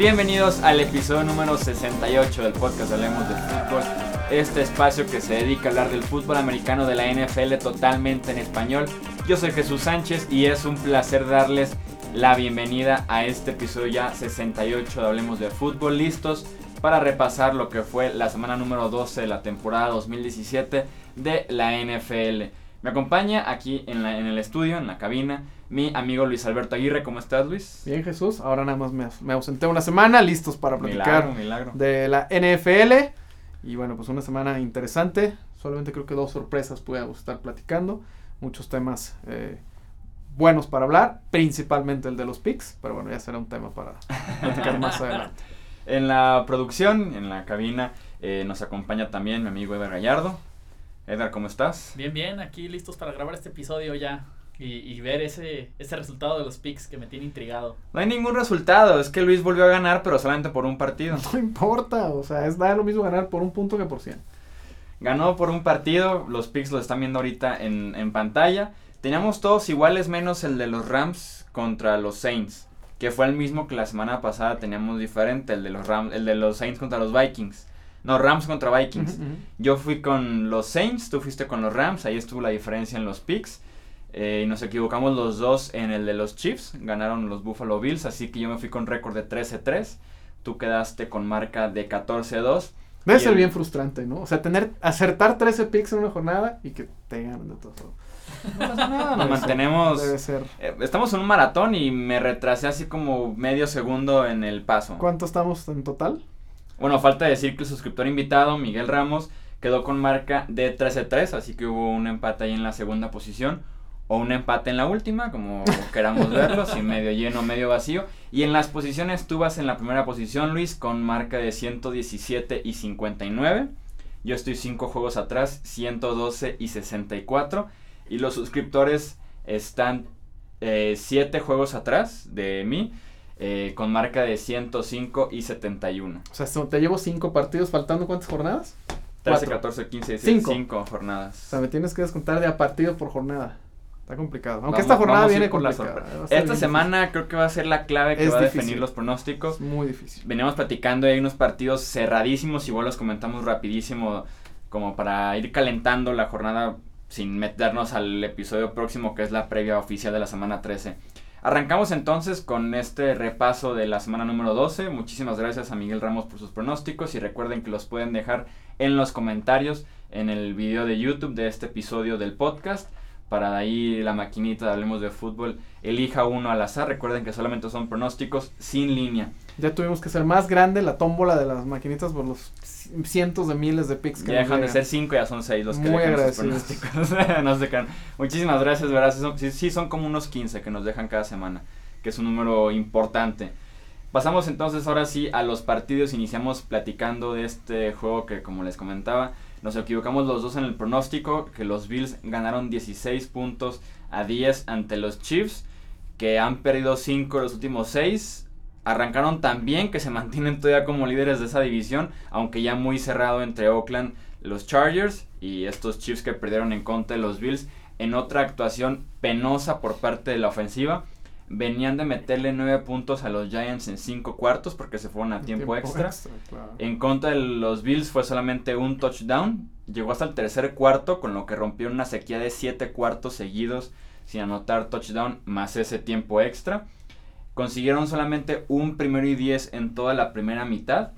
bienvenidos al episodio número 68 del podcast Hablemos de Fútbol. Este espacio que se dedica a hablar del fútbol americano de la NFL totalmente en español. Yo soy Jesús Sánchez y es un placer darles la bienvenida a este episodio ya 68 de Hablemos de Fútbol. Listos para repasar lo que fue la semana número 12 de la temporada 2017 de la NFL. Me acompaña aquí en, en el estudio, en la cabina, mi amigo Luis Alberto Aguirre. ¿Cómo estás, Luis? Bien, Jesús. Ahora nada más me, ausenté una semana, listos para platicar de la NFL. Y bueno, pues una semana interesante. Solamente creo que dos sorpresas podemos estar platicando. Muchos temas eh, buenos para hablar, principalmente el de los picks. Pero bueno, ya será un tema para platicar más adelante. En la producción, en la cabina, eh, nos acompaña también mi amigo Edgar Gallardo. Edgar, ¿cómo estás? Bien, bien, aquí listos para grabar este episodio ya y, ver ese, ese resultado de los picks que me tiene intrigado. No hay ningún resultado, es que Luis volvió a ganar, pero solamente por un partido. No importa, o sea, es nada lo mismo ganar por un punto que por cien. Ganó por un partido, los picks lo están viendo ahorita en, en pantalla. Teníamos todos iguales menos el de los Rams contra los Saints, que fue el mismo que la semana pasada teníamos diferente, el de los Rams, el de los Saints contra los Vikings. No, Rams contra Vikings. Yo fui con los Saints, tú fuiste con los Rams, ahí estuvo la diferencia en los picks. Eh, y nos equivocamos los dos en el de los Chiefs. Ganaron los Buffalo Bills. Así que yo me fui con récord de 13-3. Tú quedaste con marca de 14-2. Debe ser bien frustrante, ¿no? O sea, tener, acertar 13 picks en una jornada y que te ganen de todo. No pasa nada, nos mantenemos. Debe ser. Eh, estamos en un maratón y me retrasé así como medio segundo en el paso. ¿Cuánto estamos en total? Bueno, falta decir que el suscriptor invitado, Miguel Ramos, quedó con marca de 13-3, así que hubo un empate ahí en la segunda posición o un empate en la última, como queramos verlo, si medio lleno, medio vacío. Y en las posiciones tú vas en la primera posición, Luis, con marca de 117 y 59. Yo estoy 5 juegos atrás, 112 y 64. Y los suscriptores están 7 eh, juegos atrás de mí. Eh, con marca de 105 y 71. O sea, te llevo 5 partidos faltando cuántas jornadas? 13, 14, 15, 16, 5 jornadas. O sea, me tienes que descontar de a partido por jornada. Está complicado. Aunque esta jornada viene con la sorpresa. Esta semana creo que va a ser la clave que va a definir los pronósticos. muy difícil. Veníamos platicando hay unos partidos cerradísimos, igual los comentamos rapidísimo como para ir calentando la jornada sin meternos al episodio próximo que es la previa oficial de la semana 13. Arrancamos entonces con este repaso de la semana número 12. Muchísimas gracias a Miguel Ramos por sus pronósticos y recuerden que los pueden dejar en los comentarios en el video de YouTube de este episodio del podcast para ahí la maquinita de Hablemos de Fútbol elija uno al azar. Recuerden que solamente son pronósticos sin línea. Ya tuvimos que ser más grande la tómbola de las maquinitas por los cientos de miles de picks que Ya dejan de ser cinco, ya son seis los que Muy dejan sus pronósticos. nos dejan. Muchísimas gracias, ¿verdad? Sí, son como unos 15 que nos dejan cada semana, que es un número importante. Pasamos entonces ahora sí a los partidos. Iniciamos platicando de este juego que, como les comentaba, nos equivocamos los dos en el pronóstico, que los Bills ganaron 16 puntos a 10 ante los Chiefs, que han perdido 5 los últimos 6. Arrancaron tan bien que se mantienen todavía como líderes de esa división, aunque ya muy cerrado entre Oakland, los Chargers y estos Chiefs que perdieron en contra de los Bills en otra actuación penosa por parte de la ofensiva venían de meterle nueve puntos a los Giants en cinco cuartos porque se fueron a tiempo, extra. En contra de los Bills fue solamente un touchdown. Llegó hasta el tercer cuarto, con lo que rompió una sequía de siete cuartos seguidos sin anotar touchdown más ese tiempo extra. Consiguieron solamente un primero y diez en toda la primera mitad.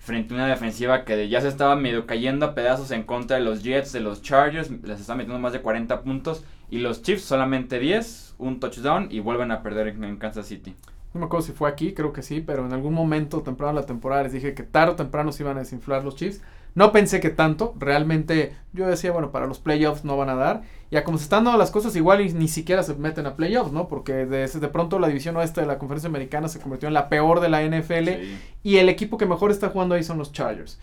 Frente a una defensiva que ya se estaba medio cayendo a pedazos en contra de los Jets, de los Chargers. Les está metiendo más de 40 puntos. Y los Chiefs solamente 10 un touchdown y vuelven a perder en, Kansas City. No me acuerdo si fue aquí, creo que sí, pero en algún momento temprano de la temporada les dije que tarde o temprano se iban a desinflar los Chiefs. No pensé que tanto, realmente yo decía, bueno, para los playoffs no van a dar. Ya como se están dando las cosas, igual ni siquiera se meten a playoffs, ¿no? Porque de, de pronto la división oeste de la conferencia americana se convirtió en la peor de la NFL y el equipo que mejor está jugando ahí son los Chargers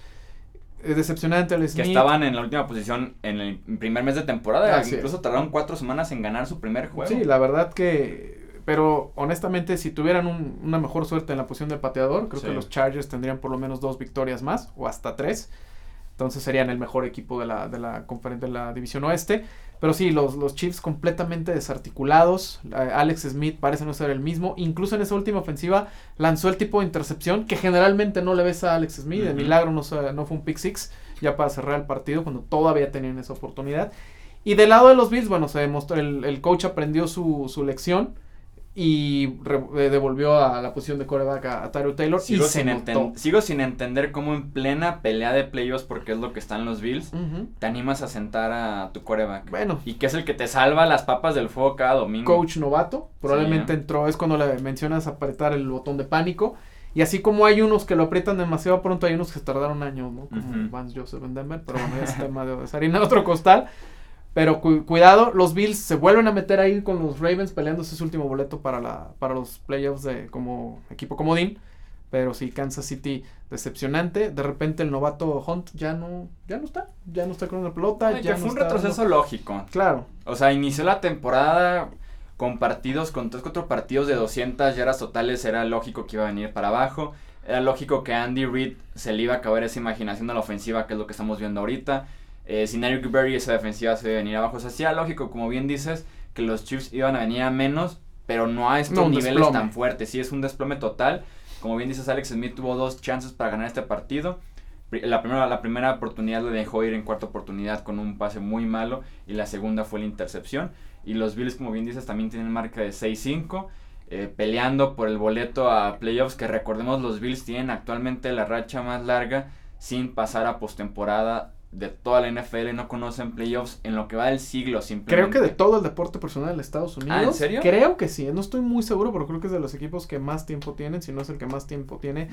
decepcionante el Que estaban en la última posición en el primer mes de temporada. Incluso tardaron cuatro semanas en ganar su primer juego. Sí, la verdad que. Pero honestamente, si tuvieran una mejor suerte en la posición de pateador, creo que los Chargers tendrían por lo menos dos victorias más, o hasta tres. Entonces serían el mejor equipo de la, de la, de la división oeste. Pero sí, los, los Chiefs completamente desarticulados. Alex Smith parece no ser el mismo. Incluso en esa última ofensiva lanzó el tipo de intercepción que generalmente no le ves a Alex Smith. De milagro no, no fue un pick six ya para cerrar el partido cuando todavía tenían esa oportunidad. Y del lado de los Bills, bueno, se demostró, el, el coach aprendió su, su lección y eh, devolvió a la posición de coreback a, a Taylor sigo y sin Sigo sin entender cómo en plena pelea de playoffs, porque es lo que están los Bills, te animas a sentar a tu coreback. Bueno. Y que es el que te salva las papas del fuego cada domingo. Coach novato, probablemente entró, es cuando le mencionas apretar el botón de pánico. Y así como hay unos que lo aprietan demasiado pronto, hay unos que se tardaron años, ¿no? Como Vance Joseph en Denver, pero bueno, es tema de, harina otro costal. Pero cuidado, los Bills se vuelven a meter ahí con los Ravens peleándose su último boleto para, la, para los playoffs de, como equipo comodín. Pero sí, Kansas City decepcionante. De repente el novato Hunt ya no, ya no está. Ya no está con la pelota. ya fue un retroceso lógico. Claro. O sea, inició la temporada con partidos, con tres, cuatro partidos de 200 yardas totales. Era lógico que iba a venir para abajo. Era lógico que Andy Reid se le iba a acabar esa imaginación a la ofensiva, que es lo que estamos viendo ahorita. Eh, sin Eric Berry esa defensiva se debe venir abajo. O sea, sí era lógico, como bien dices, que los Chiefs iban a venir a menos, pero no a estos niveles tan fuertes. Sí es un desplome total. Como bien dices, Alex Smith tuvo dos chances para ganar este partido. La primera, la primera oportunidad le dejó ir en cuarta oportunidad con un pase muy malo y la segunda fue la intercepción. Y los Bills, como bien dices, también tienen marca de 6-5. Eh, peleando por el boleto a playoffs que recordemos los Bills tienen actualmente la racha más larga sin pasar a postemporada de toda la NFL no conocen playoffs en lo que va del siglo simplemente. Creo que de todo el deporte personal de Estados Unidos. ¿Ah, en serio? Creo que sí, no estoy muy seguro, pero creo que es de los equipos que más tiempo tienen, si no es el que más tiempo tiene,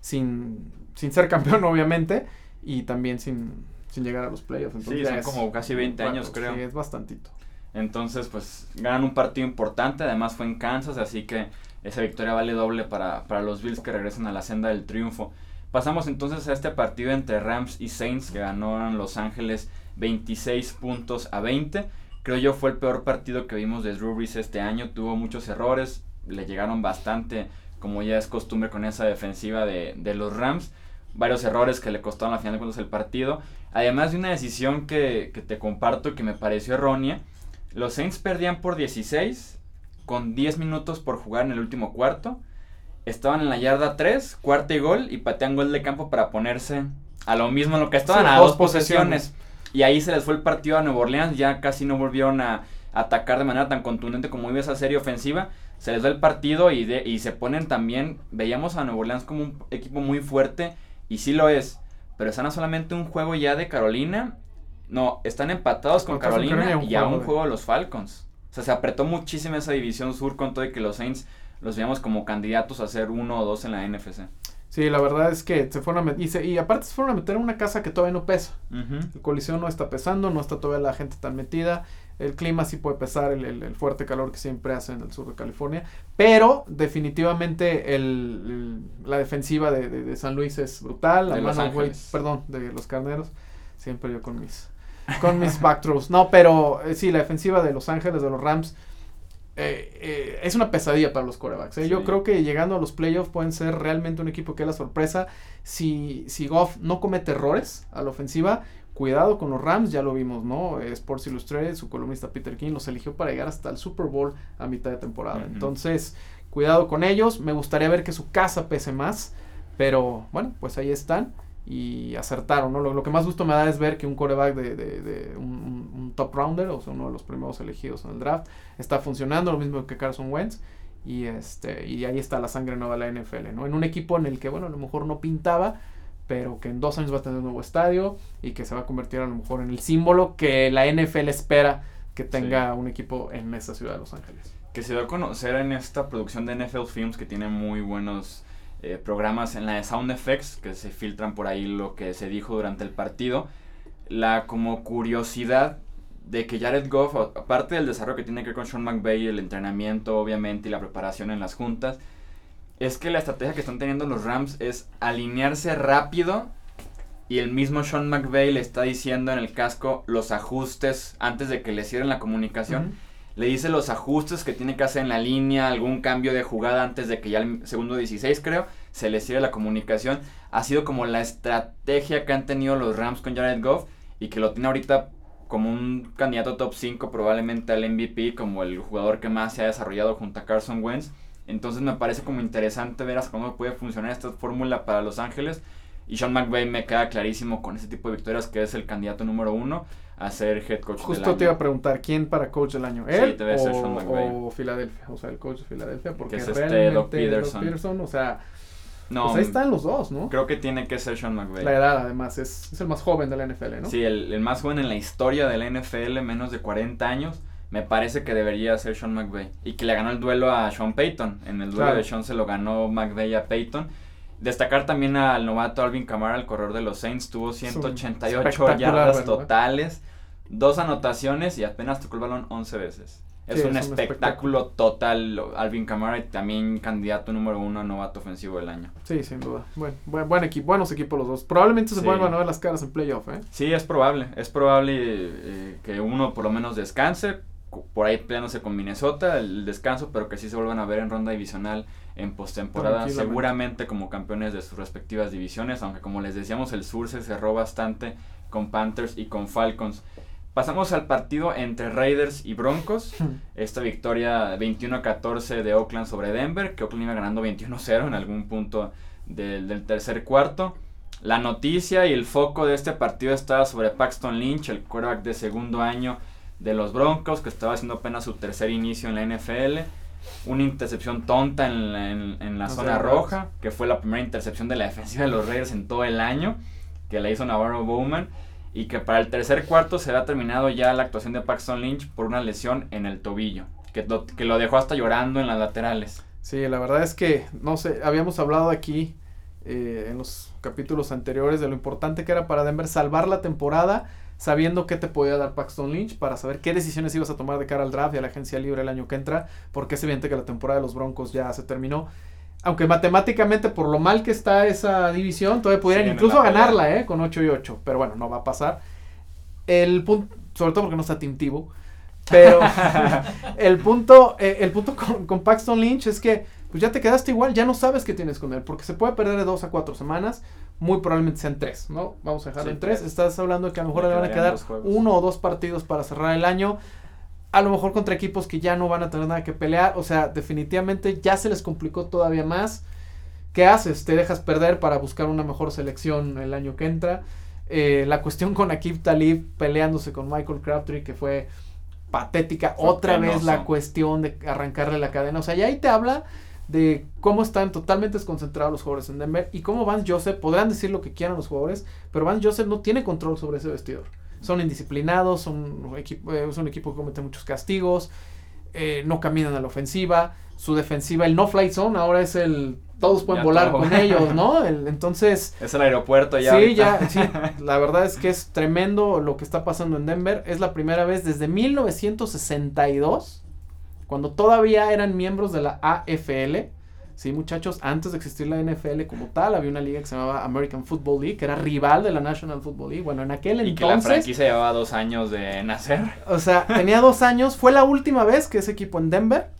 sin, sin ser campeón obviamente, y también sin, sin llegar a los playoffs. Entonces, sí, son como casi 20 años creo. Sí, es bastantito. Entonces, pues ganan un partido importante, además fue en Kansas, así que esa victoria vale doble para, para los Bills que regresan a la senda del triunfo. Pasamos entonces a este partido entre Rams y Saints que ganaron Los Ángeles 26 puntos a 20. Creo yo fue el peor partido que vimos de Drew Brees este año. Tuvo muchos errores, le llegaron bastante, como ya es costumbre con esa defensiva de, los Rams. Varios errores que le costaron al final de cuentas el partido. Además de una decisión que, que te comparto que me pareció errónea. Los Saints perdían por 16 con 10 minutos por jugar en el último cuarto estaban en la yarda 3, cuarta y gol, y patean gol de campo para ponerse a lo mismo en lo que estaban, a dos posesiones. Y ahí se les fue el partido a Nueva Orleans, ya casi no volvieron a, atacar de manera tan contundente como iba esa serie ofensiva. Se les da el partido y, de, y se ponen también, veíamos a Nueva Orleans como un equipo muy fuerte, y sí lo es, pero están a solamente un juego ya de Carolina. No, están empatados con Carolina y a un juego de los Falcons. O sea, se apretó muchísimo esa división sur con todo y que los Saints los veíamos como candidatos a ser uno o dos en la NFC. Sí, la verdad es que se fueron a meter, y, aparte se fueron a meter en una casa que todavía no pesa. El colisión no está pesando, no está todavía la gente tan metida. El clima sí puede pesar, el, fuerte calor que siempre hace en el sur de California. Pero definitivamente el, la defensiva de, San Luis es brutal. De la los perdón, de los carneros. Siempre yo con mis, con mis back No, pero eh, sí, la defensiva de Los Ángeles, de los Rams eh, eh, es una pesadilla para los corebacks. ¿eh? Yo creo que llegando a los playoffs pueden ser realmente un equipo que es la sorpresa. Si, si Goff no comete errores a la ofensiva, cuidado con los Rams, ya lo vimos, ¿no? Sports Illustrated, su columnista Peter King los eligió para llegar hasta el Super Bowl a mitad de temporada. Entonces, cuidado con ellos. Me gustaría ver que su casa pese más, pero bueno, pues ahí están y acertaron, ¿no? Lo, que más gusto me da es ver que un coreback de, de, un, top rounder, o sea, uno de los primeros elegidos en el draft, está funcionando, lo mismo que Carson Wentz, y este, y ahí está la sangre nueva de la NFL, ¿no? En un equipo en el que, bueno, a lo mejor no pintaba, pero que en dos años va a tener un nuevo estadio y que se va a convertir a lo mejor en el símbolo que la NFL espera que tenga un equipo en esa ciudad de Los Ángeles. Que se va a conocer en esta producción de NFL Films que tiene muy buenos eh, programas en la de Sound Effects que se filtran por ahí lo que se dijo durante el partido. La como curiosidad de que Jared Goff, aparte del desarrollo que tiene que ver con Sean McVay, el entrenamiento obviamente y la preparación en las juntas, es que la estrategia que están teniendo los Rams es alinearse rápido y el mismo Sean McVay le está diciendo en el casco los ajustes antes de que le cierren la comunicación le dice los ajustes que tiene que hacer en la línea, algún cambio de jugada antes de que ya el segundo 16 creo, se le cierre la comunicación. Ha sido como la estrategia que han tenido los Rams con Jared Goff y que lo tiene ahorita como un candidato top 5 probablemente al MVP, como el jugador que más se ha desarrollado junto a Carson Wentz. Entonces me parece como interesante ver hasta cómo puede funcionar esta fórmula para Los Ángeles. Y Sean McVay me queda clarísimo con ese tipo de victorias que es el candidato número uno a ser head coach Justo del año. te iba a preguntar, ¿quién para coach del año? ¿Él o, o, Filadelfia? O sea, el coach de Filadelfia, porque es este realmente Peterson. Peterson, o sea, no, pues ahí están los dos, ¿no? Creo que tiene que ser Sean McVay. La edad, además, es, es el más joven de la NFL, ¿no? Sí, el, el, más joven en la historia de la NFL, menos de 40 años. Me parece que debería ser Sean McVay. Y que le ganó el duelo a Sean Payton. En el duelo de Sean se lo ganó McVay a Payton. Destacar también al novato Alvin Kamara, el corredor de los Saints. Tuvo 188 yardas totales, dos anotaciones y apenas tocó el balón 11 veces. Es, un, espectáculo, total. Alvin Kamara y también candidato número uno a novato ofensivo del año. Sí, sin duda. Buen, buen, equipo, buenos equipos los dos. Probablemente se vuelvan a ver las caras en playoff, ¿eh? Sí, es probable. Es probable eh, que uno por lo menos descanse. Por ahí peleándose con Minnesota, el descanso, pero que sí se vuelvan a ver en ronda divisional en postemporada. Seguramente como campeones de sus respectivas divisiones. Aunque como les decíamos, el sur se cerró bastante con Panthers y con Falcons. Pasamos al partido entre Raiders y Broncos. Esta victoria 21-14 de Oakland sobre Denver, que Oakland iba ganando 21-0 en algún punto del, tercer cuarto. La noticia y el foco de este partido estaba sobre Paxton Lynch, el quarterback de segundo año de los Broncos, que estaba haciendo apenas su tercer inicio en la NFL. Una intercepción tonta en la, zona roja, que fue la primera intercepción de la defensiva de los Raiders en todo el año, que la hizo Navarro Bowman y que para el tercer cuarto se ha terminado ya la actuación de Paxton Lynch por una lesión en el tobillo, que lo, que lo dejó hasta llorando en las laterales. Sí, la verdad es que, no sé, habíamos hablado aquí eh, en los capítulos anteriores de lo importante que era para Denver salvar la temporada sabiendo qué te podía dar Paxton Lynch para saber qué decisiones ibas a tomar de cara al draft y a la agencia libre el año que entra, porque es evidente que la temporada de los Broncos ya se terminó aunque matemáticamente por lo mal que está esa división, todavía pudieran incluso ganarla, ¿eh? Con 8 y 8. Pero bueno, no va a pasar. El punto, sobre todo porque no está Tim Pero el punto, eh, el punto con, Paxton Lynch es que pues ya te quedaste igual, ya no sabes qué tienes con él, porque se puede perder de 2 a 4 semanas, muy probablemente sean 3, ¿no? Vamos a dejarlo en 3. Estás hablando de que a lo mejor le van a quedar uno o dos partidos para cerrar el año a lo mejor contra equipos que ya no van a tener nada que pelear. O sea, definitivamente ya se les complicó todavía más. ¿Qué haces? ¿Te dejas perder para buscar una mejor selección el año que entra? Eh, la cuestión con Akib Talib peleándose con Michael Crabtree, que fue patética. Otra vez la cuestión de arrancarle la cadena. O sea, ya ahí te habla de cómo están totalmente desconcentrados los jugadores en Denver y cómo Vance Joseph, podrán decir lo que quieran los jugadores, pero Vance Joseph no tiene control sobre ese vestidor son indisciplinados, son un equipo, eh, es un equipo que comete muchos castigos, eh, no caminan a la ofensiva, su defensiva, el no fly zone ahora es el todos pueden volar con ellos, ¿no? entonces es el aeropuerto ya. Sí, ya, sí, la verdad es que es tremendo lo que está pasando en Denver, es la primera vez desde 1962 cuando todavía eran miembros de la AFL Sí, muchachos, antes de existir la NFL como tal, había una liga que se llamaba American Football League, que era rival de la National Football League. Bueno, en aquel entonces. Y que la franquicia llevaba dos años de nacer. O sea, tenía dos años. Fue la última vez que ese equipo en Denver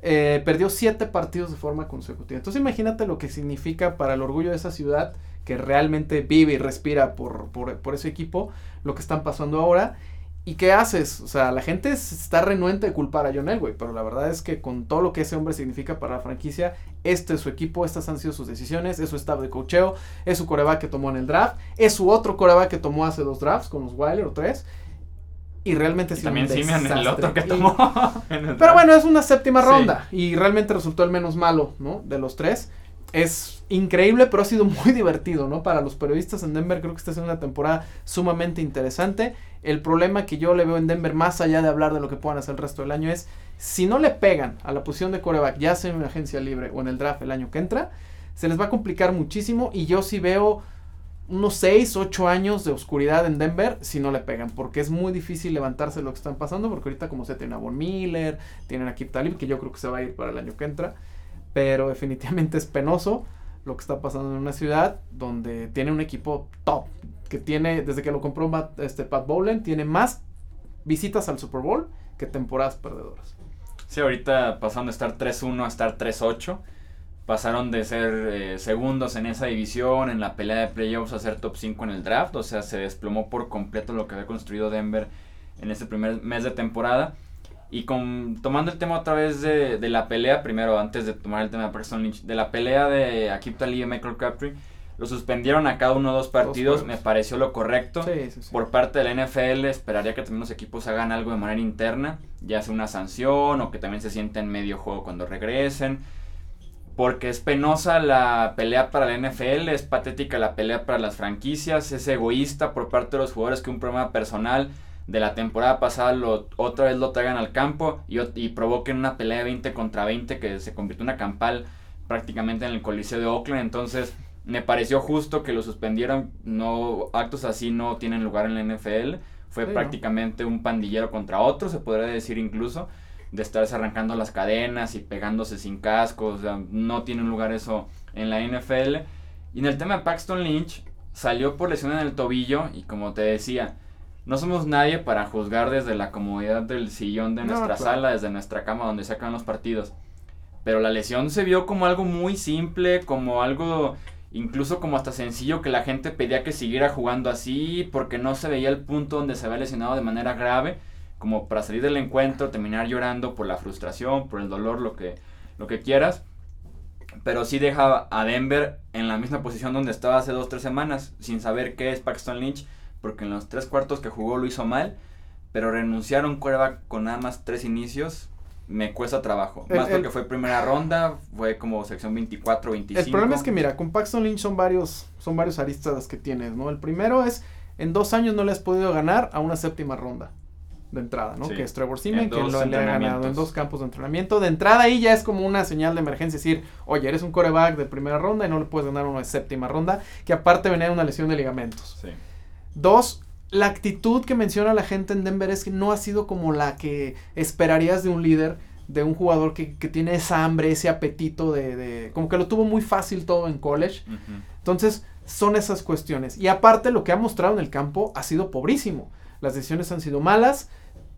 eh, perdió siete partidos de forma consecutiva. Entonces, imagínate lo que significa para el orgullo de esa ciudad que realmente vive y respira por, por, por ese equipo, lo que están pasando ahora. ¿Y qué haces? O sea, la gente está renuente de culpar a John Elway, pero la verdad es que con todo lo que ese hombre significa para la franquicia, este es su equipo, estas han sido sus decisiones, es su staff de cocheo, es su coreback que tomó en el draft, es su otro coreback que tomó hace dos drafts con los Wilder o tres. Y realmente sí. También Simeon el otro que tomó. pero bueno, es una séptima ronda y realmente resultó el menos malo, ¿no? De los tres es increíble, pero ha sido muy divertido, ¿no? Para los periodistas en Denver creo que esta es una temporada sumamente interesante. El problema que yo le veo en Denver, más allá de hablar de lo que puedan hacer el resto del año, es si no le pegan a la posición de coreback, ya sea en una agencia libre o en el draft el año que entra, se les va a complicar muchísimo y yo sí veo unos 6, 8 años de oscuridad en Denver si no le pegan, porque es muy difícil levantarse lo que están pasando, porque ahorita como se tiene a Von Miller, tienen a Kip Talib, que yo creo que se va a ir para el año que entra pero definitivamente es penoso lo que está pasando en una ciudad donde tiene un equipo top, que tiene, desde que lo compró este, Pat Bowlen, tiene más visitas al Super Bowl que temporadas perdedoras. Sí, ahorita pasaron de estar 3-1 a estar 3-8. Pasaron de ser eh, segundos en esa división, en la pelea de playoffs, a ser top 5 en el draft. O sea, se desplomó por completo lo que había construido Denver en este primer mes de temporada. Y con, tomando el tema otra vez de, de la pelea, primero antes de tomar el tema de Paxton Lynch, de la pelea de Akip Talib y Michael Capri, lo suspendieron a cada uno dos partidos, me pareció lo correcto. Por parte de la NFL esperaría que también los equipos hagan algo de manera interna, ya sea una sanción o que también se sienten medio juego cuando regresen. Porque es penosa la pelea para la NFL, es patética la pelea para las franquicias, es egoísta por parte de los jugadores que un problema personal de la temporada pasada lo, otra vez lo traigan al campo y, y provoquen una pelea de 20 contra 20 que se convirtió en una campal prácticamente en el Coliseo de Oakland. Entonces, me pareció justo que lo suspendieran. No, actos así no tienen lugar en la NFL. Fue prácticamente un pandillero contra otro, se podría decir incluso, de estarse arrancando las cadenas y pegándose sin cascos. no tiene lugar eso en la NFL. Y en el tema de Paxton Lynch, salió por lesión en el tobillo y como te decía, no somos nadie para juzgar desde la comodidad del sillón de nuestra sala, desde nuestra cama donde se acaban los partidos. Pero la lesión se vio como algo muy simple, como algo incluso como hasta sencillo que la gente pedía que siguiera jugando así porque no se veía el punto donde se había lesionado de manera grave, como para salir del encuentro, terminar llorando por la frustración, por el dolor, lo que, lo que quieras. Pero sí deja a Denver en la misma posición donde estaba hace dos o tres semanas, sin saber qué es Paxton Lynch, porque en los tres cuartos que jugó lo hizo mal, pero renunciaron quarterback con nada más tres inicios, me cuesta trabajo. Más porque fue primera ronda, fue como sección 24, 25. El problema es que mira, con Paxton Lynch son varios, son varios aristas que tienes, ¿no? El primero es, en dos años no le has podido ganar a una séptima ronda de entrada, ¿no? Que es Trevor Simeon, que lo le ha ganado en dos campos de entrenamiento. De entrada ahí ya es como una señal de emergencia, es decir, oye, eres un coreback de primera ronda y no le puedes ganar una de séptima ronda, que aparte venía de una lesión de ligamentos. Sí. Dos, la actitud que menciona la gente en Denver es que no ha sido como la que esperarías de un líder, de un jugador que, tiene esa hambre, ese apetito de, Como que lo tuvo muy fácil todo en college. Entonces, son esas cuestiones. Y aparte, lo que ha mostrado en el campo ha sido pobrísimo. Las decisiones han sido malas.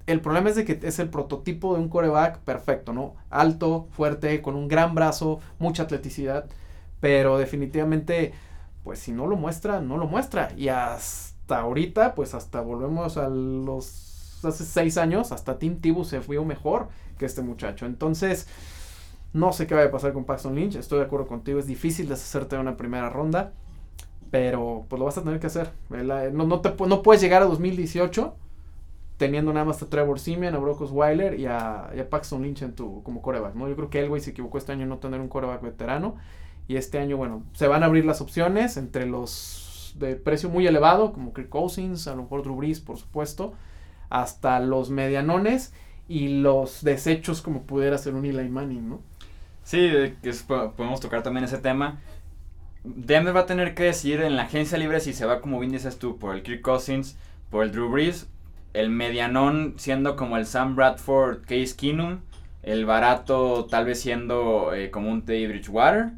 El problema es de que es el prototipo de un coreback perfecto, ¿no? Alto, fuerte, con un gran brazo, mucha atleticidad. Pero definitivamente, pues si no lo muestra, no lo muestra. Y hasta hasta ahorita, pues hasta volvemos a los hace seis años, hasta Tim Tebow se fue mejor que este muchacho. Entonces, no sé qué va a pasar con Paxton Lynch. Estoy de acuerdo contigo, es difícil deshacerte de una primera ronda, pero pues lo vas a tener que hacer. No, no, te, no puedes llegar a 2018 teniendo nada más a Trevor Simeon, a Brock Osweiler y a, Paxton Lynch en tu, como coreback, ¿no? Yo creo que Elway se equivocó este año en no tener un coreback veterano. Y este año, bueno, se van a abrir las opciones entre los de precio muy elevado, como Kirk Cousins, a lo mejor Drew Brees, por supuesto, hasta los medianones y los desechos como pudiera ser un Eli Manning, ¿no? Sí, que podemos tocar también ese tema. Denver va a tener que decir en la agencia libre si se va, como bien dices tú, por el Kirk Cousins, por el Drew Brees, el medianón siendo como el Sam Bradford, Case Keenum, el barato tal vez siendo eh, como un Teddy Bridgewater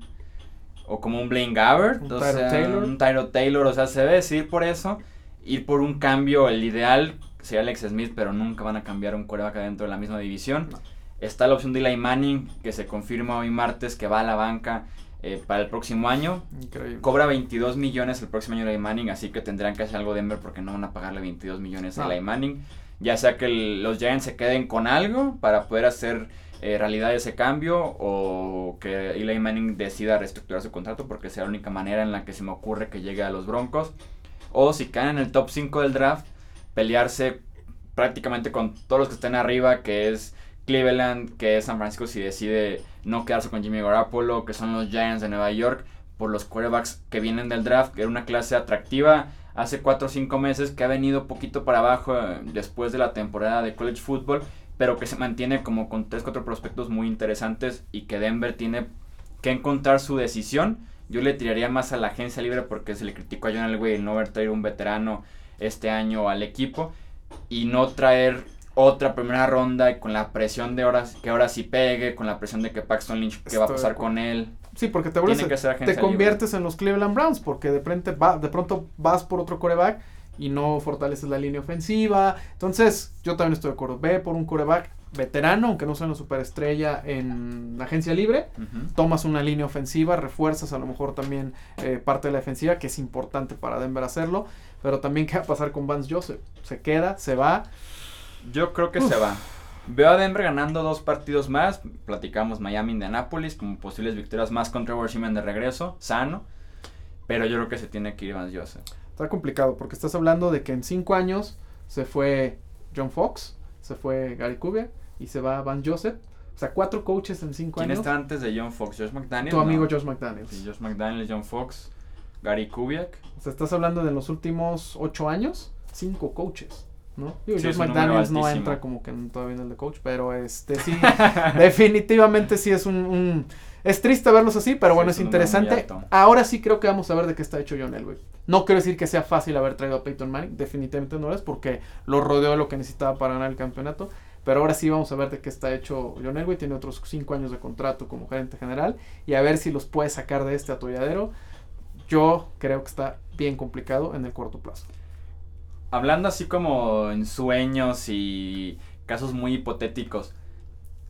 o como un Blaine Gabbert, un o sea, Taylor. un Tyro Taylor, o sea, se debe decir por eso, ir por un cambio, el ideal sería Alex Smith, pero nunca van a cambiar un coreback dentro de la misma división. Está la opción de Eli Manning, que se confirma hoy martes que va a la banca eh, para el próximo año. Increíble. Cobra 22 millones el próximo año Eli Manning, así que tendrán que hacer algo Denver porque no van a pagarle 22 millones a Eli Manning. Ya sea que los Giants se queden con algo para poder hacer eh, realidad ese cambio o que Eli Manning decida reestructurar su contrato porque sea la única manera en la que se me ocurre que llegue a los Broncos. O si caen en el top 5 del draft, pelearse prácticamente con todos los que estén arriba, que es Cleveland, que es San Francisco si decide no quedarse con Jimmy Garoppolo, que son los Giants de Nueva York, por los quarterbacks que vienen del draft, que era una clase atractiva hace 4 o 5 meses, que ha venido poquito para abajo eh, después de la temporada de college football pero que se mantiene como con 3, 4 prospectos muy interesantes y que Denver tiene que encontrar su decisión. Yo le tiraría más a la agencia libre porque se le criticó a John Elway el no haber traído un veterano este año al equipo y no traer otra primera ronda y con la presión de horas que ahora sí pegue, con la presión de que Paxton Lynch, ¿qué va a pasar con él? Sí, porque te, te conviertes en los Cleveland Browns porque de, frente va, de pronto vas por otro coreback y no fortaleces la línea ofensiva. Entonces, yo también estoy de acuerdo. Ve por un coreback veterano, aunque no sea una superestrella en la agencia libre. Tomas una línea ofensiva, refuerzas a lo mejor también eh, parte de la defensiva, que es importante para Denver hacerlo. Pero también, ¿qué va a pasar con Vance Joseph? Se queda, se va. Yo creo que se va. Veo a Denver ganando dos partidos más. Platicamos Miami, Indianapolis como posibles victorias más contra Washington de regreso, sano. Pero yo creo que se tiene que ir Vance Joseph. Está complicado porque estás hablando de que en cinco años se fue John Fox, se fue Gary Kubiak y se va Van Joseph. O sea, cuatro coaches en cinco años. ¿Quién está antes de John Fox? ¿Josh McDaniels? Tu amigo Josh McDaniels. Sí, Josh McDaniels, John Fox, Gary Kubiak. O sea, estás hablando de los últimos ocho años, cinco coaches. ¿No? Josh McDaniels no entra como que todavía en el de coach, pero este sí, definitivamente sí es un, es triste verlos así, pero bueno, es, interesante. Ahora sí creo que vamos a ver de qué está hecho John Elway. No quiero decir que sea fácil haber traído a Peyton Manning, definitivamente no es, porque lo rodeó lo que necesitaba para ganar el campeonato. Pero ahora sí vamos a ver de qué está hecho John Elway. Tiene otros cinco años de contrato como gerente general. Y a ver si los puede sacar de este atolladero. Yo creo que está bien complicado en el corto plazo. Hablando así como en sueños y casos muy hipotéticos.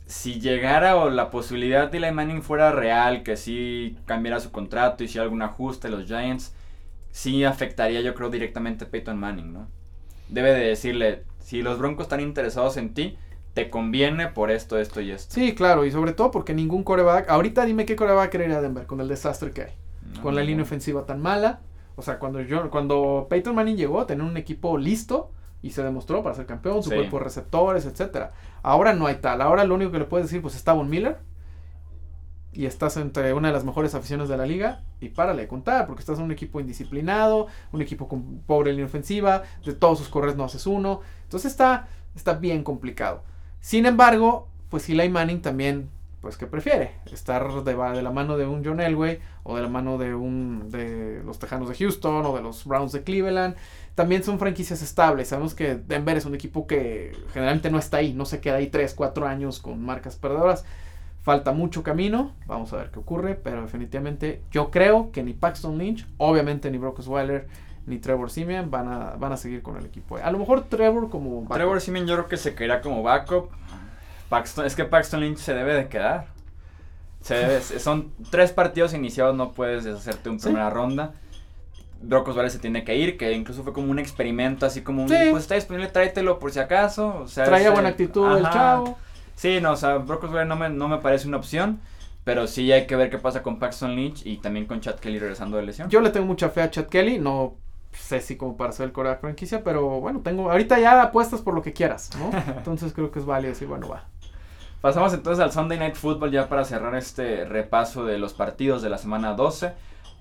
Si llegara o la posibilidad de Eli Manning fuera real, que sí cambiara su contrato y si algún ajuste los Giants, sí afectaría yo creo directamente a Peyton Manning, ¿no? Debe de decirle, si los Broncos están interesados en ti, te conviene por esto, esto y esto. Sí, claro, y sobre todo porque ningún coreback, ahorita dime qué coreback querer a Denver con el desastre que hay, con la línea ofensiva tan mala. O sea, cuando yo, cuando Peyton Manning llegó, a tener un equipo listo y se demostró para ser campeón, su cuerpo de receptores, etcétera. Ahora no hay tal. Ahora lo único que le puedes decir, pues está Von Miller y estás entre una de las mejores aficiones de la liga y párale de contar, porque estás en un equipo indisciplinado, un equipo con pobre línea ofensiva, de todos sus correos no haces uno. Entonces está, está bien complicado. Sin embargo, pues Eli Manning también, pues que prefiere estar de, la mano de un John Elway o de la mano de un de los Tejanos de Houston o de los Browns de Cleveland. También son franquicias estables. Sabemos que Denver es un equipo que generalmente no está ahí, no se queda ahí 3, 4 años con marcas perdedoras. Falta mucho camino, vamos a ver qué ocurre, pero definitivamente yo creo que ni Paxton Lynch, obviamente ni Brock Osweiler, ni Trevor Simeon van a, van a seguir con el equipo. A lo mejor Trevor como backup. Trevor Simeon yo creo que se quedará como backup. Paxton, es que Paxton Lynch se debe de quedar. son tres partidos iniciados, no puedes deshacerte un primera ronda. Brock Osweiler se tiene que ir, que incluso fue como un experimento, así como un, pues está disponible, tráetelo por si acaso. O sea, Traía buena actitud el chavo. Sí, no, o sea, Brock Osweiler no me, no me parece una opción. Pero sí hay que ver qué pasa con Paxton Lynch y también con Chad Kelly regresando de lesión. Yo le tengo mucha fe a Chad Kelly, no sé si como para ser el coreback franquicia, pero bueno, tengo ahorita ya apuestas por lo que quieras, ¿no? Entonces creo que es válido y bueno, va. Pasamos entonces al Sunday Night Football ya para cerrar este repaso de los partidos de la semana 12.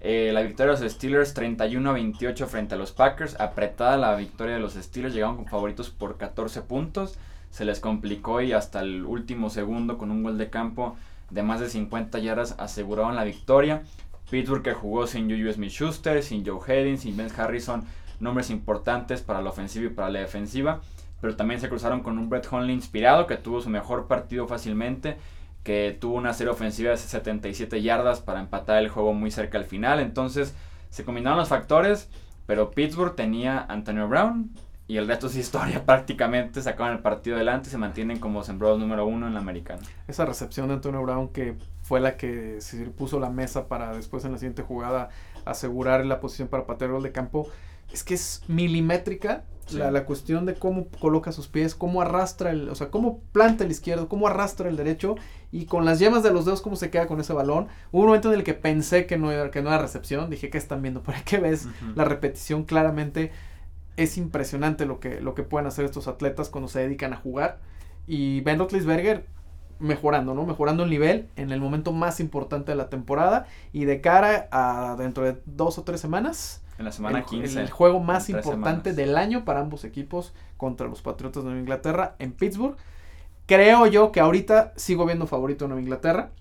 Eh, la victoria de los Steelers 31 a 28 frente a los Packers. Apretada la victoria de los Steelers. Llegaron con favoritos por 14 puntos. Se les complicó y hasta el último segundo con un gol de campo de más de 50 yardas aseguraron la victoria. Pittsburgh que jugó sin Juju Smith-Schuster, sin Joe Hayden, sin Ben Harrison, nombres importantes para la ofensiva y para la defensiva, pero también se cruzaron con un Brett Hundley inspirado que tuvo su mejor partido fácilmente, que tuvo una serie ofensiva de 77 yardas para empatar el juego muy cerca al final, entonces se combinaron los factores, pero Pittsburgh tenía Antonio Brown, y el resto es historia. Prácticamente sacaron el partido adelante y se mantienen como sembrados número uno en la americana. Esa recepción de Antonio Brown que fue la que se puso la mesa para después en la siguiente jugada asegurar la posición para patear gol de campo. Es que es milimétrica la, la, cuestión de cómo coloca sus pies, cómo arrastra el, o sea, cómo planta el izquierdo, cómo arrastra el derecho y con las yemas de los dedos cómo se queda con ese balón. Hubo un momento en el que pensé que no era, que no era recepción, dije que están viendo, por qué ves la repetición claramente es impresionante lo que, lo que pueden hacer estos atletas cuando se dedican a jugar. Y Ben Roethlisberger mejorando, ¿no? Mejorando el nivel en el momento más importante de la temporada y de cara a dentro de dos o tres semanas. En la semana el, 15. El juego más importante del año para ambos equipos contra los Patriotas de Nueva Inglaterra en Pittsburgh. Creo yo que ahorita sigo viendo favorito a Nueva Inglaterra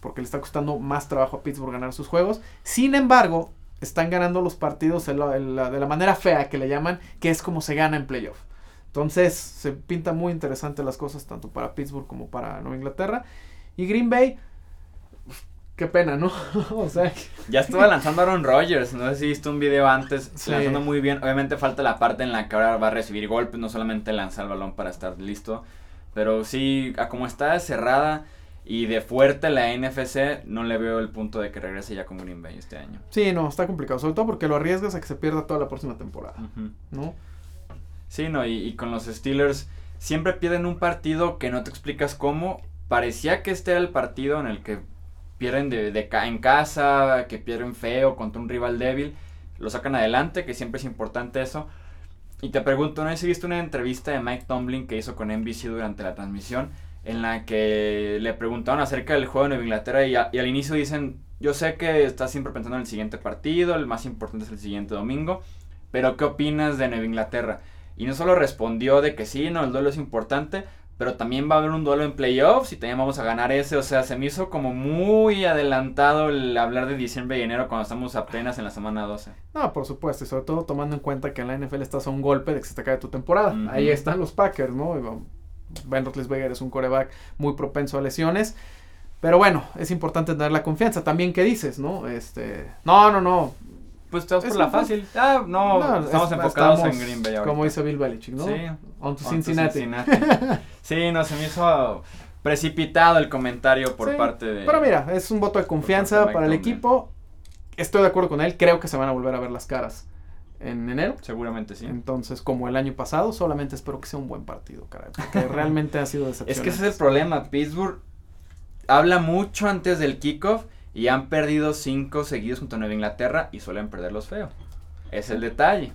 porque le está costando más trabajo a Pittsburgh ganar sus juegos. Sin embargo, están ganando los partidos de la manera fea que le llaman, que es como se gana en playoff. Entonces se pinta muy interesante las cosas tanto para Pittsburgh como para Nueva Inglaterra. Y Green Bay, qué pena, ¿no? o sea, ya estuvo lanzando Aaron Rodgers, no sé si viste un video antes, lanzando muy bien. Obviamente falta la parte en la que ahora va a recibir golpes, no solamente lanzar el balón para estar listo, pero sí, a como está cerrada y de fuerte la NFC, no le veo el punto de que regrese ya con Green Bay este año. Sí, no, está complicado. Sobre todo porque lo arriesgas a que se pierda toda la próxima temporada. ¿No? Sí, no, y, con los Steelers siempre pierden un partido que no te explicas cómo. Parecía que este era el partido en el que pierden de, en casa, que pierden feo contra un rival débil, lo sacan adelante, que siempre es importante eso. Y te pregunto, no sé si viste una entrevista de Mike Tomlin que hizo con NBC durante la transmisión, en la que le preguntaron acerca del juego de Nueva Inglaterra y, y al inicio dicen, yo sé que estás siempre pensando en el siguiente partido, el más importante es el siguiente domingo, pero ¿qué opinas de Nueva Inglaterra? Y no solo respondió de que sí, no, el duelo es importante, pero también va a haber un duelo en playoffs y también vamos a ganar ese. O sea, se me hizo como muy adelantado el hablar de diciembre y enero cuando estamos apenas en la semana 12. No, por supuesto, y sobre todo tomando en cuenta que en la NFL estás a un golpe de que se te cae tu temporada. Ahí están los Packers, ¿no? Ben Roethlisberger es un coreback muy propenso a lesiones. Pero bueno, es importante tener la confianza. También, ¿qué dices, no? Este, no, no, no. Pues te vas por la fácil. Ah, no, estamos enfocados en Green Bay Como dice Bill Belichick, ¿no? Sí. On to Cincinnati. sí, no, se me hizo precipitado el comentario por parte de... Pero mira, es un voto de confianza para el equipo. Estoy de acuerdo con él. Creo que se van a volver a ver las caras en enero. Seguramente sí. Entonces, como el año pasado, solamente espero que sea un buen partido, caray. Porque realmente ha sido decepcionante. Es que ese es el problema. Pittsburgh habla mucho antes del kickoff y han perdido cinco seguidos junto a Nueva Inglaterra y suelen perder los feos. Es el detalle.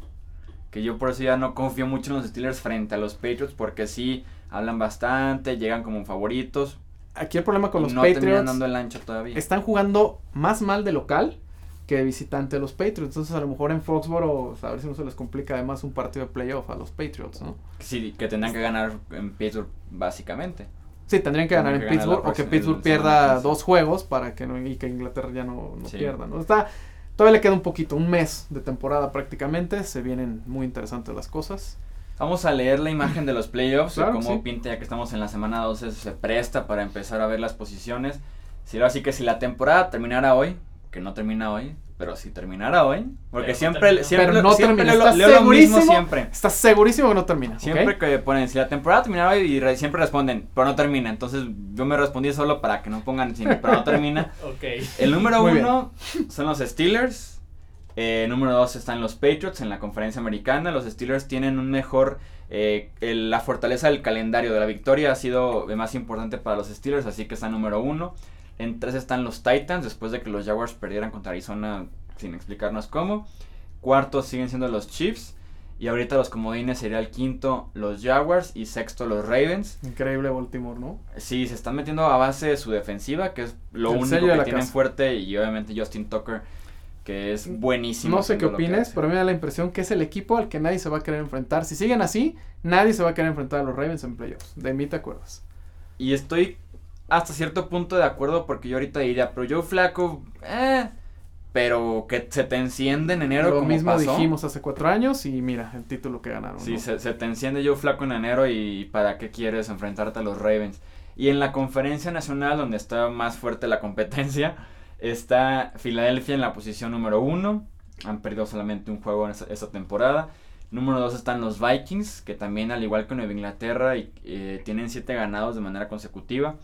Que yo por eso ya no confío mucho en los Steelers frente a los Patriots porque sí hablan bastante, llegan como favoritos. Aquí el problema con los no Patriots dando el ancho todavía. están jugando más mal de local que de visitante a los Patriots. Entonces a lo mejor en Foxborough a ver si no se les complica además un partido de playoff a los Patriots, ¿no? Sí, que tendrán que ganar en Pittsburgh básicamente. Sí, tendrían que ganar en Pittsburgh o que Pittsburgh pierda dos juegos para que no, y que Inglaterra ya no, pierda, ¿no? Está, todavía le queda un poquito, un mes de temporada prácticamente, se vienen muy interesantes las cosas. Vamos a leer la imagen de los playoffs, claro, cómo pinta ya que estamos en la semana 12, se presta para empezar a ver las posiciones. Sí, así que si la temporada terminara hoy, que no termina hoy, pero si terminara hoy, porque siempre, siempre, no siempre termina. Leo, lo mismo siempre. Estás segurísimo que no termina. Siempre que ponen, si la temporada terminara hoy, y siempre responden, pero no termina. Entonces yo me respondí solo para que no pongan, pero no termina. okay. El número uno son los Steelers. Eh, número dos están los Patriots en la conferencia americana. Los Steelers tienen un mejor... Eh, la fortaleza del calendario de la victoria ha sido más importante para los Steelers, así que está número uno. En tres están los Titans, después de que los Jaguars perdieran contra Arizona sin explicarnos cómo. Cuarto siguen siendo los Chiefs. Y ahorita los comodines sería el quinto los Jaguars y sexto los Ravens. Increíble Baltimore, ¿no? Sí, se están metiendo a base de su defensiva, que es lo único que tienen fuerte. Y obviamente Justin Tucker, que es buenísimo. No sé qué opines, pero me da la impresión que es el equipo al que nadie se va a querer enfrentar. Si siguen así, nadie se va a querer enfrentar a los Ravens en playoffs. De mí te acuerdas. Y estoy hasta cierto punto de acuerdo porque yo ahorita diría, pero yo flaco, eh, pero que se te enciende en enero. Lo mismo dijimos hace cuatro años y mira el título que ganaron. Sí, se, te enciende yo flaco en enero y para qué quieres enfrentarte a los Ravens. Y en la conferencia nacional donde está más fuerte la competencia, está Filadelfia en la posición número uno. Han perdido solamente un juego en esta, temporada. Número dos están los Vikings, que también al igual que Nueva Inglaterra y, eh, tienen siete ganados de manera consecutiva.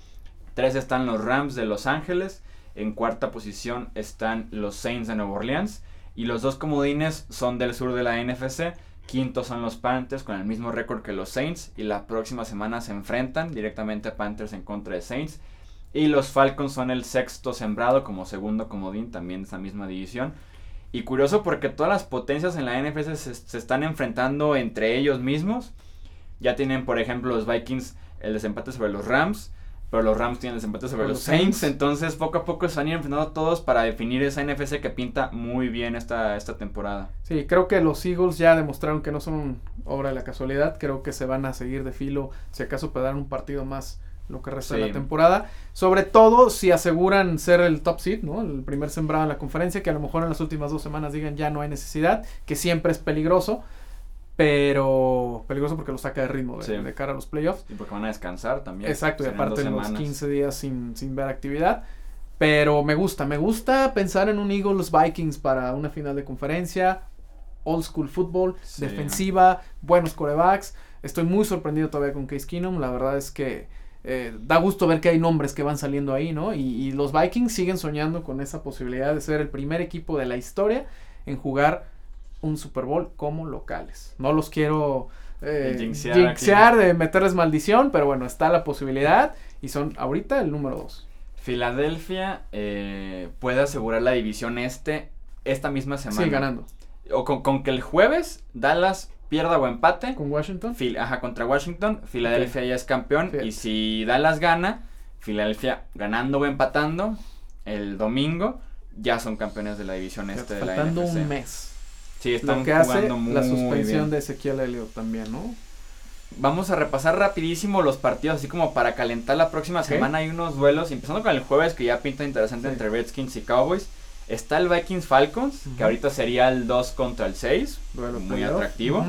Tres están los Rams de Los Ángeles. En cuarta posición están los Saints de Nueva Orleans. Y los dos comodines son del sur de la NFC. Quinto son los Panthers con el mismo récord que los Saints. Y la próxima semana se enfrentan directamente a Panthers en contra de Saints. Y los Falcons son el sexto sembrado como segundo comodín también de esa misma división. Y curioso porque todas las potencias en la NFC se, se están enfrentando entre ellos mismos. Ya tienen, por ejemplo, los Vikings el desempate sobre los Rams pero los Rams tienen desempate sobre los, Saints, entonces poco a poco se van a ir enfrentando todos para definir esa NFC que pinta muy bien esta, esta temporada. Sí, creo que los Eagles ya demostraron que no son obra de la casualidad, creo que se van a seguir de filo, si acaso puede dar un partido más lo que resta de la temporada, sobre todo si aseguran ser el top seed, ¿no? El primer sembrado en la conferencia, que a lo mejor en las últimas dos semanas digan ya no hay necesidad, que siempre es peligroso, pero peligroso porque lo saca de ritmo de, cara a los playoffs. Y porque van a descansar también. Exacto, y aparte los 15 días sin, sin ver actividad. Pero me gusta, me gusta pensar en un Eagles Vikings para una final de conferencia. Old school football, defensiva, buenos corebacks. Estoy muy sorprendido todavía con Case Keenum. La verdad es que eh, da gusto ver que hay nombres que van saliendo ahí, ¿no? Y, y, los Vikings siguen soñando con esa posibilidad de ser el primer equipo de la historia en jugar un Super Bowl como locales. No los quiero eh, jinxear, de meterles maldición, pero bueno, está la posibilidad y son ahorita el número 2. Filadelfia eh, puede asegurar la división este esta misma semana. Sí, ganando. O con, que el jueves Dallas pierda o empate. ¿Con Washington? ajá, contra Washington. Filadelfia ya es campeón. Y si Dallas gana, Filadelfia ganando o empatando el domingo, ya son campeones de la división este de la NFC. un mes. Sí, están Lo que hace la suspensión de Ezequiel Elliott también, ¿no? Vamos a repasar rapidísimo los partidos, así como para calentar la próxima semana. Hay unos duelos, empezando con el jueves, que ya pinta interesante entre Redskins y Cowboys. Está el Vikings Falcons, que ahorita sería el 2 contra el 6, muy atractivo.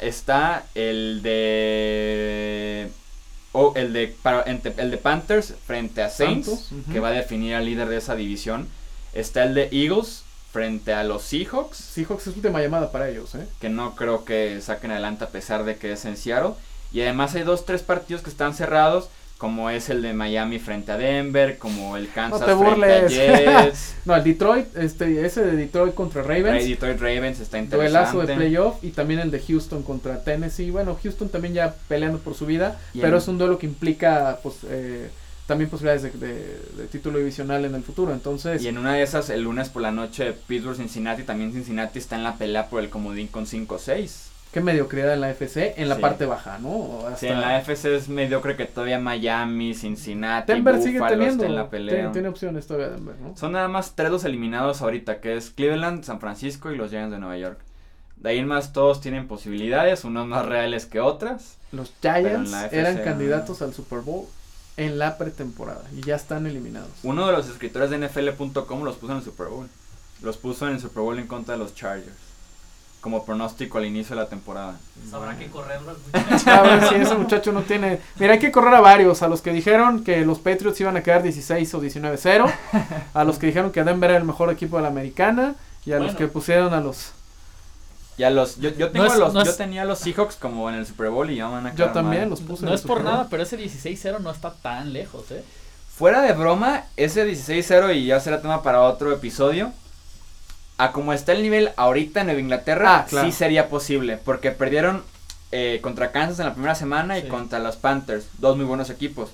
Está el de o el de para, el de Panthers frente a Saints, que va a definir al líder de esa división. Está el de Eagles frente a los Seahawks. Seahawks es última llamada para ellos, ¿eh? Que no creo que saquen adelante a pesar de que es en Seattle. Y además hay dos, tres partidos que están cerrados como es el de Miami frente a Denver, como el Kansas frente a Jets. no, el Detroit, este, ese de Detroit contra Ravens. Detroit Ravens está interesante. Duelazo de playoff y también el de Houston contra Tennessee. Bueno, Houston también ya peleando por su vida, pero es un duelo que implica pues eh, también posibilidades de, título divisional en el futuro. Entonces. Y en una de esas, el lunes por la noche, Pittsburgh Cincinnati, también Cincinnati está en la pelea por el comodín con 5-6 qué mediocridad en la FC en la parte baja, ¿no? Sí, en la FC es mediocre que todavía Miami, Cincinnati, Denver sigue teniendo, en la pelea. Tiene, opciones todavía Denver, ¿no? Son nada más tres los eliminados ahorita, que es Cleveland, San Francisco y los Giants de Nueva York. De ahí en más todos tienen posibilidades, unos más reales que otras. Los Giants eran candidatos al Super Bowl en la pretemporada y ya están eliminados. Uno de los escritores de NFL.com los puso en el Super Bowl. Los puso en el Super Bowl en contra de los Chargers como pronóstico al inicio de la temporada. Sabrá que correr los muchachos. A ver si ese muchacho no tiene. Mira, hay que correr a varios. A los que dijeron que los Patriots iban a quedar 16 o 19-0. A los que dijeron que Denver era el mejor equipo de la americana. Y a los que pusieron a los. Y a los, yo, yo, tengo los, yo tenía a los Seahawks como en el Super Bowl y ya van a Yo también los puse. No es por nada, pero ese 16-0 no está tan lejos, ¿eh? Fuera de broma, ese 16-0 y ya será tema para otro episodio a como está el nivel ahorita en Nueva Inglaterra, ah, sí sería posible, porque perdieron eh, contra Kansas en la primera semana y contra los Panthers, dos muy buenos equipos.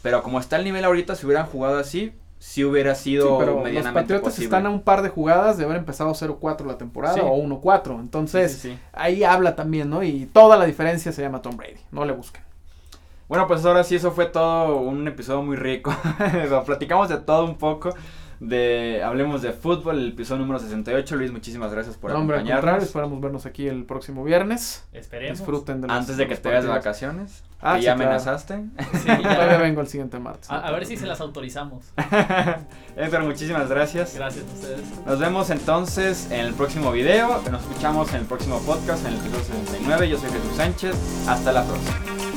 Pero como está el nivel ahorita, si hubieran jugado así, sí hubiera sido pero Los Patriotas están a un par de jugadas de haber empezado 0-4 la temporada o 1-4. Entonces, ahí habla también, ¿no? Y toda la diferencia se llama Tom Brady. No le busquen. Bueno, pues ahora sí, eso fue todo un episodio muy rico. Platicamos de todo un poco de Hablemos de Fútbol, el episodio número 68. Luis, muchísimas gracias por no, acompañarnos. esperamos vernos aquí el próximo viernes. Esperemos. Disfruten de Antes de que te vayas de vacaciones. Ah, ya amenazaste. Sí, todavía vengo el siguiente martes. A, ver si se las autorizamos. Edgar, muchísimas gracias. Gracias a ustedes. Nos vemos entonces en el próximo video. Nos escuchamos en el próximo podcast, en el episodio 69. Yo soy Jesús Sánchez. Hasta la próxima.